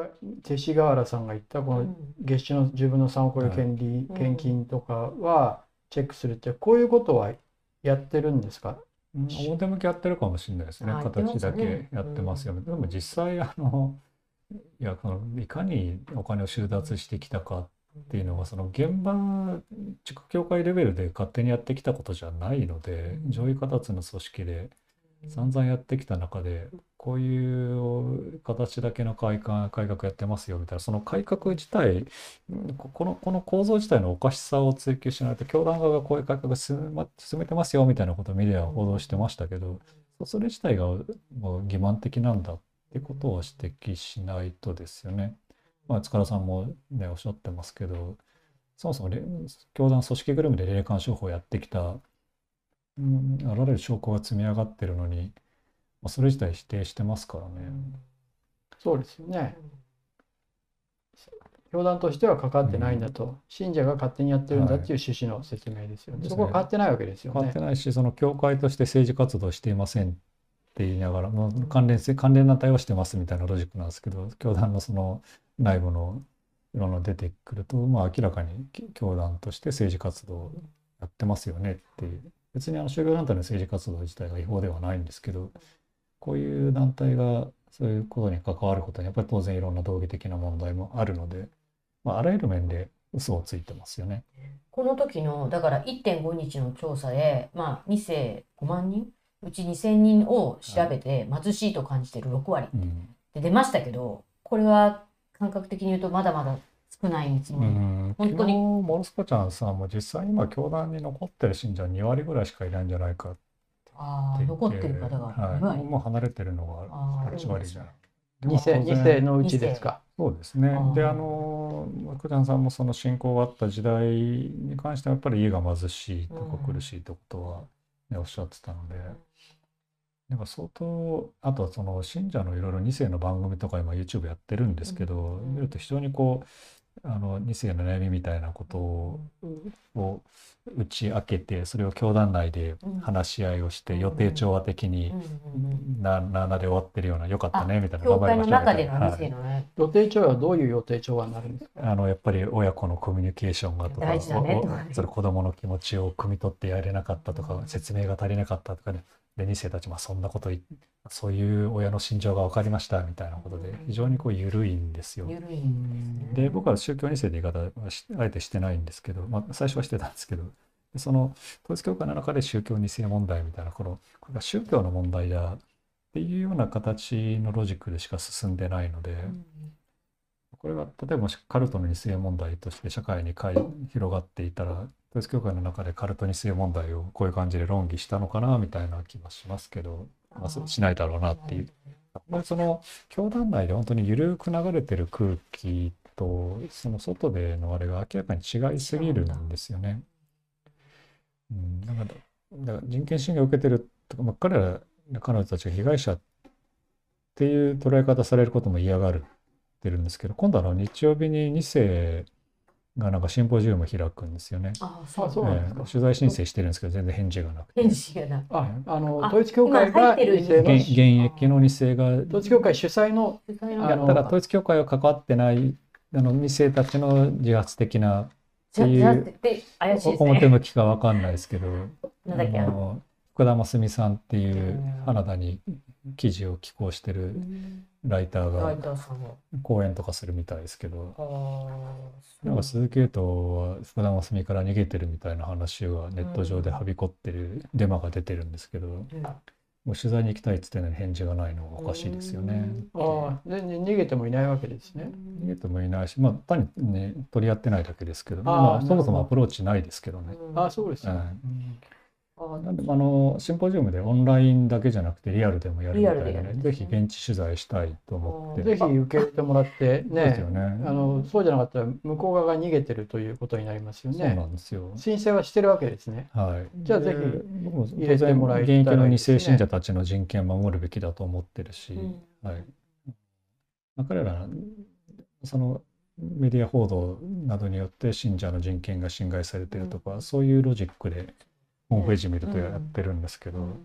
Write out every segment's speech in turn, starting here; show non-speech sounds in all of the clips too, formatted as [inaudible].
が勅使河原さんが言ったこの月収の自分の産を超える権利、うん。献金とかはチェックするってこういうことはやってるんですか？うん。表向きやってるかもしれないですね。形だけやってますよ。ね、でも実際あのいやこのいかにお金を収奪してきたかっていうのがその現場地区協会レベルで勝手にやってきたことじゃないのでうん。上位形の組織で散々やってきた中でこういう形だけの改革改革やってますよみたいなその改革自体このこの構造自体のおかしさを追求しないと教団側がこういう改革進,、ま、進めてますよみたいなことをメディアは報道してましたけどそれ自体がもう欺瞞的なんだってことを指摘しないとですよね。まあ、塚田さんもねおっしゃってますけどそもそも教団組織ぐるみで霊感商法をやってきたうんあらゆる証拠が積み上がってるのに、まあ、それ自体否定してますからね。そうですよね。教団としては関わってないんだと、信者が勝手にやってるんだっていう趣旨の説明ですよね、はいそこは変わってないわけですよね。変わってないし、その教会として政治活動していませんって言いながら、もう関連性、関連団体はしてますみたいなロジックなんですけど、教団のその内部のいろんな出てくると、まあ明らかに教団として政治活動やってますよねっていう。別にあの宗教団体の政治活動自体が違法ではないんですけど、こういう団体がそういうことに関わることにやっぱり当然いろんな道義的な問題もあるので、まあ、あらゆる面で嘘をついてますよね。この時のだから1.5日の調査で、まあ、2世5万人？うち2000人を調べて貧しいと感じている6割うん。で出ましたけどこれは感覚的に言うとまだまだ少ない見積もり、うん、本当に。モルスコちゃんさんも実際今教団に残ってる信者2割ぐらいしかいないんじゃないかってああ言って。残ってる方が2はい、割、もう離れてるのがあー8割じゃん。2世でも当然二世のうちですか。そうですね。で、あの、モルスコちゃんさんもその信仰があった時代に関してはやっぱり家が貧しいとかうん苦しいってことは、ね、おっしゃってたので、なんか相当、あとはその信者のいろいろ2世の番組とか今 YouTube やってるんですけど、うん。見ると非常にこう、あの2世の悩みみたいなことをを打ち明けてそれを教団内で話し合いをしてうん。予定調和的にうん。うんうんなななで終わってるようなよかったねみたいな教会の中での2頑張りましたみたいな。世のね、予定調和はどういう予定調和になるんですか？はいあのやっぱり親子のコミュニケーションがとか大事だねそれ子供の気持ちを汲み取ってやれなかったとか説明が足りなかったとかでで2世たちまあそんなこといそういう親の心情が分かりましたみたいなことで非常にこう緩いんですよ。んですね。で僕は宗教2世で言い方はしあえてしてないんですけど、まあ、最初はしてたんですけどでその統一教会の中で宗教2世問題みたいなこのこれが宗教の問題だっていうような形のロジックでしか進んでないので、うんこれが例えばカルトの2世問題として社会にかい広がっていたら統一教会の中でカルト2世問題をこういう感じで論議したのかなみたいな気はしますけど、まあ、そしないだろうなっていう。まあその教団内で本当に緩く流れてる空気とその外でのあれが明らかに違いすぎるんですよね。うん、だからだから人権侵害を受けてるとか、まあ、彼ら彼女たちが被害者っていう捉え方されることも嫌がるってるんですけど今度あの日曜日に2世がなんかシンポジウムを開くんですよね。あそうあそうなんですか。ええ取材申請してるんですけど全然返事がなくて。返事がなああのあ統一教会が現現役の2世が統一教会主催のやったら統一教会は関わってないあの2世たちの自発的なっていうじゃって怪しいですね。表向きかわかんないですけどなん。だっけあの福田真澄さんっていううん。花田に記事を寄稿してるライターライがターさんも。講演とかするみたいですけど。なんか鈴木エイトは福田真澄から逃げてるみたいな話がネット上ではびこってるデマが出てるんですけどもうん。う取材に行きたいっつってのに返事がないのがおかしいですよね。ああ全然逃げてもいないわけですね。逃げてもいないし、まあ、単に、ね、取り合ってないだけですけど、まあ、そもそもアプローチないですけどね。ああそうですよ、はいうん。あなんであのシンポジウムでオンラインだけじゃなくてリアルでもやるみたいなね、ぜひ現地取材したいと思って。ぜひ受け入れてもらってそうですねよね。あのそうじゃなかったら向こう側が逃げてるということになりますよそうなね。んですよ。申請はしてるわけですね。はい。じゃあぜひ入れてもらえたら当然現役の二いいですね世信者たちの人権を守るべきだと思ってるし、うんはい。まあ彼らそのメディア報道などによって信者の人権が侵害されてるとか、そういうロジックでホームページ見るとやってるんですけど、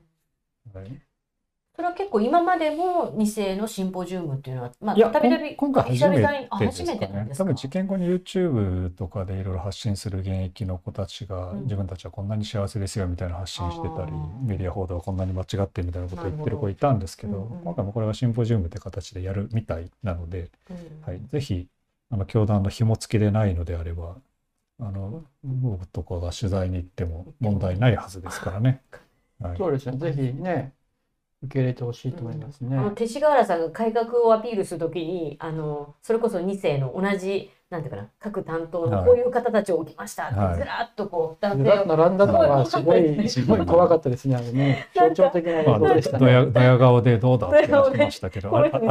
それは結構今までも2世のシンポジウムっていうのは、まあ、たびたび今回初めてです初めてか？ね。多分事件後に YouTube とかでいろいろ発信する現役の子たちが、うん。自分たちはこんなに幸せですよみたいな発信してたりメディア報道はこんなに間違ってるみたいなことを言ってる子いたんですけど、うんうん。今回もこれはシンポジウムって形でやるみたいなので、うん。はい、ぜひ、あの、教団の紐付きでないのであれば、あの、僕とかが取材に行っても問題ないはずですからね。はい。そうですね。ぜひね、受け入れてほしいと思いますねあ。の勅使河原さんが改革をアピールするときにあのそれこそ2世の同じなんていうかな各担当のはいこういう方たちを置きましたって、はいずらっとこう男で性を並んだのはすごはい [laughs] い、すごい怖かったですね。あのね、象徴的な映まあ、像でしたドヤ、ね。ドヤ顔でどうだって話しましたけど、あれ、あれ、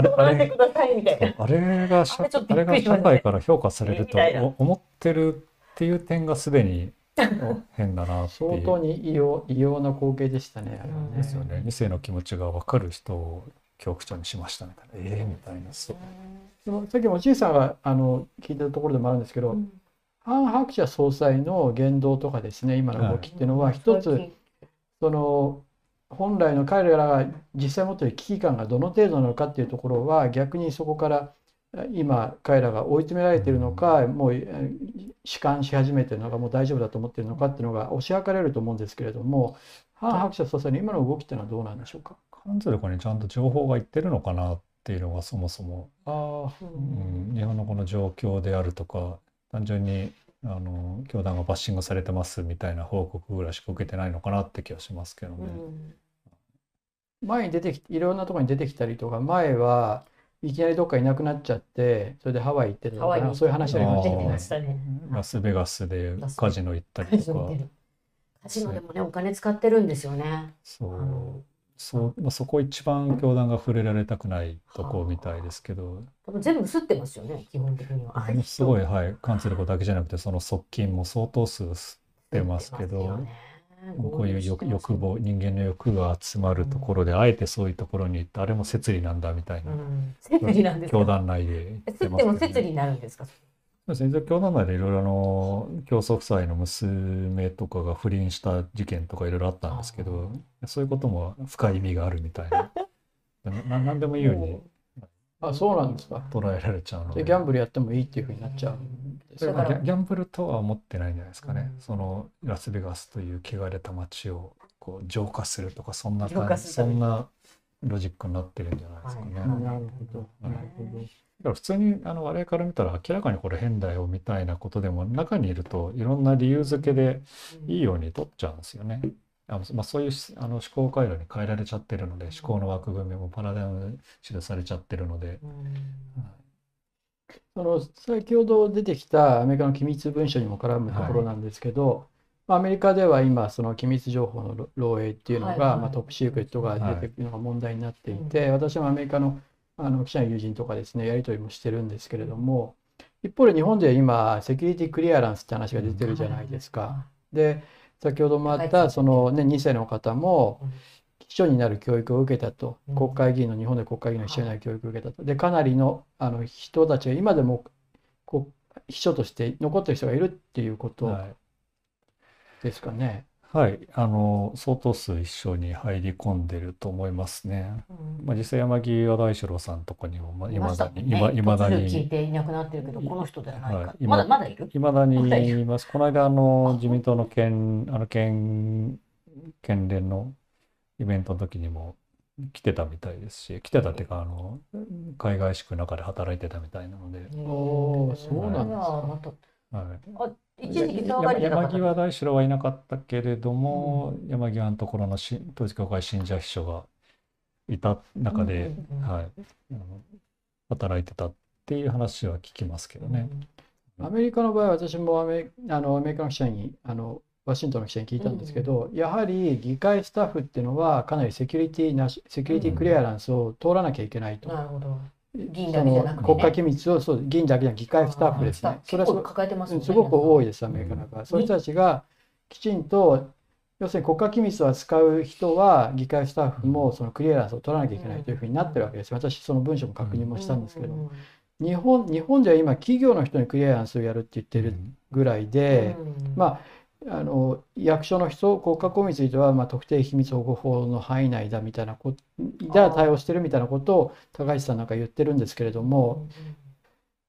あれが社あれが社会から評価されると思ってるっていう点がすでにお [laughs] 変だなって相当。に異様異様な光景でしたね。あれねですよね。2世の気持ちが分かる人を教区長にしましたみたいな。ええみたいな。そうでもさっきもちいさんがあの聞いたところでもあるんですけど、うんハン・ハクチャ総裁の言動とかですね、今の動きっていうのは、一つ、その本来の彼らが実際持っている危機感がどの程度なのかっていうところは逆にそこからえ今彼らが追い詰められているのかもうえ弛緩し始めているのかもう大丈夫だと思っているのかっていうのが推し量れると思うんですけれどもハン・ハクチャ総裁の今の動きっていうのはどうなんでしょうか？関税とかにちゃんと情報がいってるのかなっていうのがそもそも、あううん。ん、日本のこの状況であるとか、単純にあの教団がバッシングされてますみたいな報告ぐらいしか受けてないのかなって気がしますけどね。前に出てきいろんなところに出てきたりとか前はいきなりどっかいなくなっちゃってそれでハワイ行ってたとハワイにかそういう話ありましたよね出てま。したね。ラスベガスでカジノ行ったりとか。カジノでもねお金使ってるんですよね。そう、そう、まあ、そこ一番教団が触れられたくないとこみたいですけど、多分全部吸ってますよね基本的には。すごい、はい、カンツェル子だけじゃなくて、その側近も相当数吸ってますけど、こういう欲欲望、人間の欲が集まるところで、あえてそういうところに行って、あれも摂理なんだみたいな、うん、摂理なんですか？教団内で言って吸っますけどねても摂理になるんですか？そうですね、教団内でいろいろあの教祖夫妻の娘とかが不倫した事件とかいろいろあったんですけど、そういうことも深い意味があるみたいな。ななんでもいいようにあそうなんですか。捉えられちゃうので。でギャンブルやってもいいっていうふうになっちゃうだかギャギャンブルとは思ってないんじゃないですかね。うんそのラスベガスという汚れた街をこう浄化するとかそんな浄化感じするためにそんなロジックになってるんじゃないですかね。はいだかなるほど。なるほど。ら普通にあの我々から見たら明らかにこれ変だよみたいなことでも中にいるといろんな理由付けでいいように取っちゃうんですよね。あのまあ、そういうしあの思考回路に変えられちゃってるので思考の枠組みもパラダイム指導されちゃってるので、うん。その先ほど出てきたアメリカの機密文書にも絡むところなんですけど、まあアメリカでは今その機密情報の漏洩っていうのが、はい。はいまあ、トップシークレットが出てくるのが問題になっていて、私もアメリカのあの記者の友人とかですねやり取りもしてるんですけれども一方で日本では今セキュリティクリアランスって話が出てるじゃないですか。で先ほどもあったその、ね、2世の方もうん。秘書になる教育を受けたと。うん。国会議員の日本で国会議員の秘書になる教育を受けたと。でかなりのあの人たちが今でもこう秘書として残ってる人がいるっていうことはい。ですかね。はい、あの相当数一緒に入り込んでると思いますね。うん。まあ、実際山際大志郎さんとかにもまあいだにね今未だ途中で聞いにていなくなってるけどこの人ではないか、はいまだまだいる未だにまだいる。います。この間あのあ自民党の県あの県県連のイベントの時にも来てたみたいですし、来てたっていうかあの海外宿の中で働いてたみたいなので、おー。そうなんですかはい。一時期騒がれてなか山際大志郎はいなかったけれども、山際のところのし統一教会信者秘書がいた中で、うんうんうんはい、あの働いてたっていう話は聞きますけどね。アメリカの場合私もアメあのアメリカの記者にあのワシントンの記者に聞いたんですけど、やはり議会スタッフっていうのはかなりセキュリティなしセキュリティクリアランスを通らなきゃいけないと。なるほど議員そだけじゃなくてね。の国家機密をそう議員だけじゃなくて議会スタッフですね。それは抱えてますよねすごく多いです、アメリカの場合。そういう人たちがきちんと、要するに国家機密を扱う人は、議会スタッフもそのクリアランスを取らなきゃいけないというふうになってるわけです。私、その文書も確認もしたんですけど、うん。日本日本では今、企業の人にクリアランスをやるって言ってるぐらいで、うん。まあ、あの役所の人国家公務については、まあ、特定秘密保護法の範囲内だみたいなことで対応してるみたいなことを高橋さんなんか言ってるんですけれども、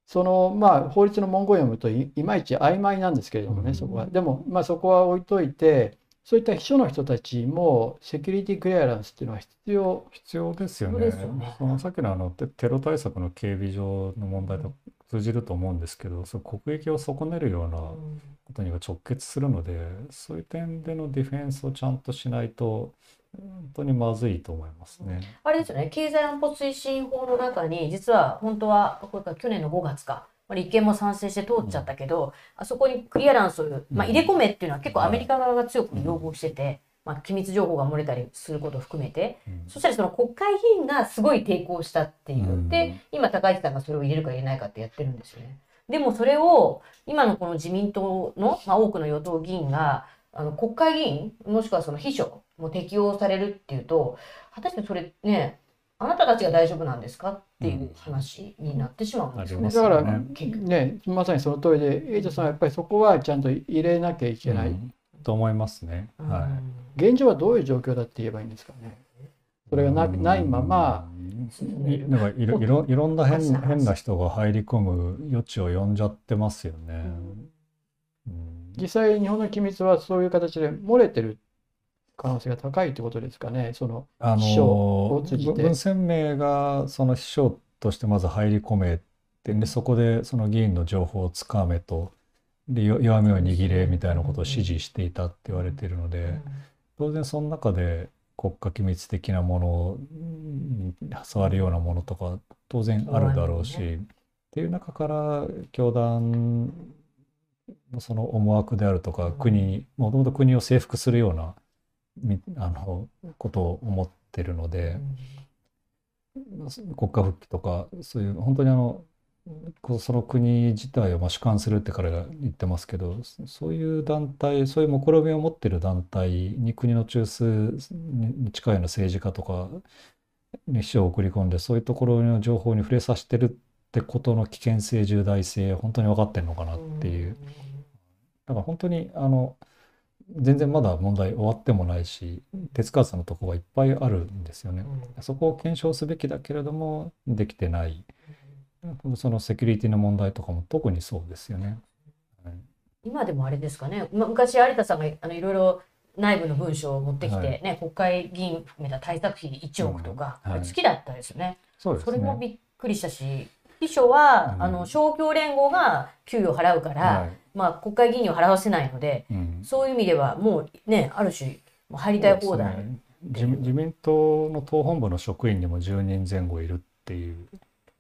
そのまあ法律の文言を読むといまいち曖昧なんですけれどもね、そこは。でもまあそこは置いといてそういった秘書の人たちもセキュリティクリアランスっていうのは必要必要ですよね。よねそのさっきのあのテテロ対策の警備上の問題と通じると思うんですけど、その国益を損ねるようなことには直結するので、そういう点でのディフェンスをちゃんとしないと本当にまずいと思いますね。あれですよね、経済安保推進法の中に、実は本当は、これから去年の5月か、まあ立憲も賛成して通っちゃったけど、あそこにクリアランスを、まあ、入れ込めっていうのは結構アメリカ側が強く要望してて、まあ、機密情報が漏れたりすることを含めて、うん。そしたらその国会議員がすごい抵抗したっていう。うん。で、今高市さんがそれを入れるか入れないかってやってるんですよね。でもそれを、今のこの自民党の、まあ、多くの与党議員が、あの国会議員、もしくはその秘書も適用されるっていうと、果たしてそれね、あなたたちが大丈夫なんですかっていう話になってしまうんですよね。だからねまさにその通りでエイトさんはやっぱりそこはちゃんと入れなきゃいけない、うんと思いますね。は現状はどういう状況だって言えばいいんですかね。それがなないままなんかいろいろいろんな変な変な人が入り込む余地を呼んじゃってますよね。うん。実際日本の機密はそういう形で漏れてる可能性が高いってことですかね。そのあ秘書のを通じて。文鮮明がその秘書としてまず入り込めてでそこでその議員の情報をつかめとでよ弱みを握れみたいなことを指示していたって言われているので当然その中で国家機密的なものに触るようなものとか当然あるだろうし、弱みっていう中から教団のその思惑であるとかうん国もともと国を征服するようなみあのことを思ってるので。国家復帰とかそういう本当にあのその国自体をまあ主管するって彼が言ってますけどそそういう団体そういう目論見みを持ってる団体に国の中枢に近いような政治家とかに秘書を送り込んでそういうところの情報に触れさせてるってことの危険性重大性本当に分かってるのかなっていう。だから本当にあの全然まだ問題終わってもないし手つかずのとこがいっぱいあるんですよね。そこを検証すべきだけれどもできてないそのセキュリティの問題とかも特にそうですよね。はい。今でもあれですかね、ま昔有田さんがあのいろいろ内部の文書を持ってきて、はい。ね、国会議員含めた対策費1億とか、うん。はい。好きだったですよね。そうですね。それもびっくりしたし、秘書は、うん。あの勝共連合が給与を払うから、はい。まあ、国会議員には払わせないので、うん。そういう意味ではもうね、ある種、入りたい放題。ね。自民自民党の党本部の職員にも10人前後いるっていう、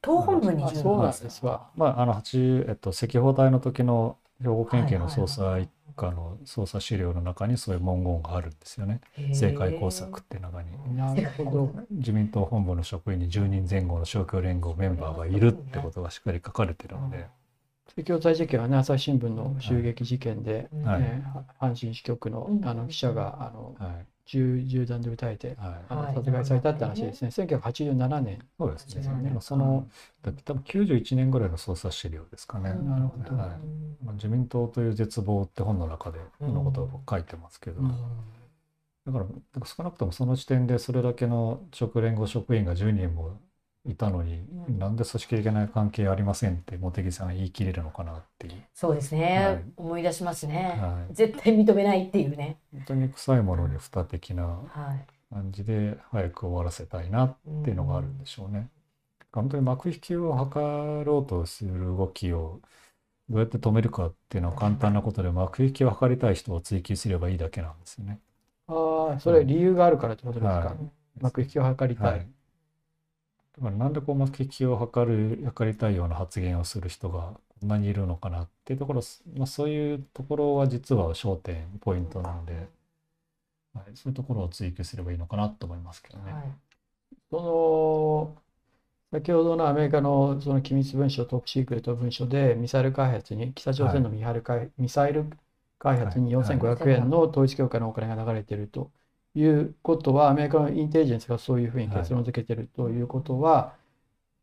党本部にあ10そうなんですわまあ、あの8、えっと、赤報隊の時の兵庫県警の捜査一課の捜査資料の中にそういう文言があるんですよね。政界工作って中に。なるほど。自民党本部の職員に10人前後の勝共連合メンバーがいるってことがしっかり書かれてるので、赤教材事件はね朝日新聞の襲撃事件で、はい。ね阪神支局のあの記者があのはい。銃銃弾で撃たれてはい、あのはい。殺害されたって話ですね。1987年そうですね。そうです。ねその多分91年ぐらいの捜査資料ですかね。なるほど。はい。まあ自民党という絶望って本の中でこのことを書いてますけど、うん。だから少なくともその時点でそれだけの職連合職員が10人もいたのに、うん。なんで組織的な関係ありませんって茂木さんが言い切れるのかなっていう、そうですね、はい。思い出しますね、はい、絶対認めないっていうね。本当に臭いものに蓋的なはい。感じで早く終わらせたいなっていうのがあるんでしょうね。本当に幕引きを図ろうとする動きをどうやって止めるかっていうのは簡単なことで幕引きを図りたい人を追求すればいいだけなんですよね。ああそれ理由があるからってことですか、はい。幕引きを図りたい、はい。だからなんでこう幕引きを図る図りたいような発言をする人がこんなにいるのかなっていうところ、まあ、そういうところは実は焦点ポイントなので、はい、そういうところを追求すればいいのかなと思いますけどね。はい。その先ほどのアメリカのその機密文書トップシークレット文書でミサイル開発に北朝鮮のミサイル開ミサイル開発にはい。4500円の統一教会のお金が流れているということはアメリカのインテリジェンスがそういうふうに結論付けているということは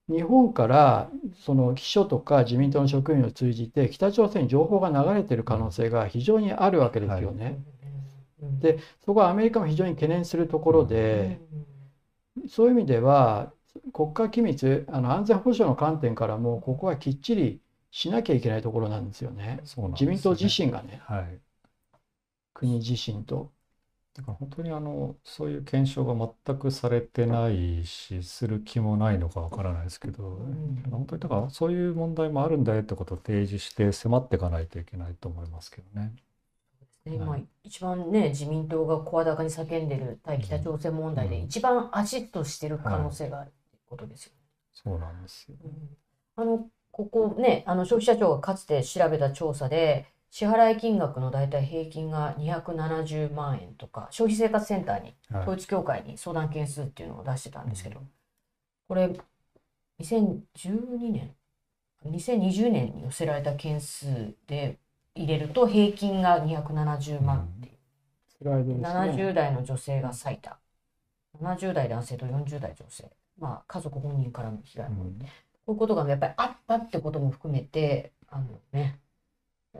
日本からその秘書とか自民党の職員を通じて北朝鮮に情報が流れてる可能性が非常にあるわけですよね。でそこはアメリカも非常に懸念するところで、そういう意味では国家機密あの安全保障の観点からもここはきっちりしなきゃいけないところなんですよね。そうなんです自民党自身がね、はい。国自身と。だから本当にあのそういう検証が全くされてないしする気もないのかわからないですけど、ん本当にだからそういう問題もあるんだよってことを提示して迫っていかないといけないと思いますけどね。ねまあはい一番ね自民党が声高に叫んでる対北朝鮮問題でうん一番アジッとしてる可能性があるっていうことですよね。そうなんですよ。あのここねあの消費者庁がかつて調べた調査で支払い金額の大体平均が270万円とか消費生活センターにはい。統一協会に相談件数っていうのを出してたんですけど、これ2012年2020年に寄せられた件数で入れると平均が270万っていう、スライドですね。70代の女性が最多70代男性と40代女性。まあ家族本人からの被害も、うん。こういうことがやっぱりあったってことも含めてあのね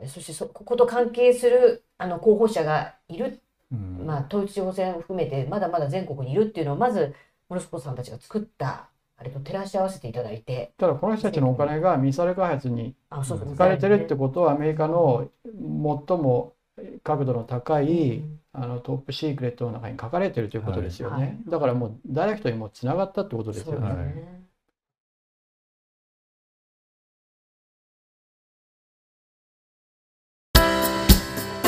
そしてそここと関係するあの候補者がいる。うん。まあ、統一地方選を含めてまだまだ全国にいるっていうのをまずモルスコさんたちが作ったあれと照らし合わせていただいて。ただこの人たちのお金がミサイル開発に使われてるってことはアメリカの最も角度の高いうん。あのトップシークレットの中に書かれてるということですよはい。ね。だからもうダイレクトにもうつながったってことですよね。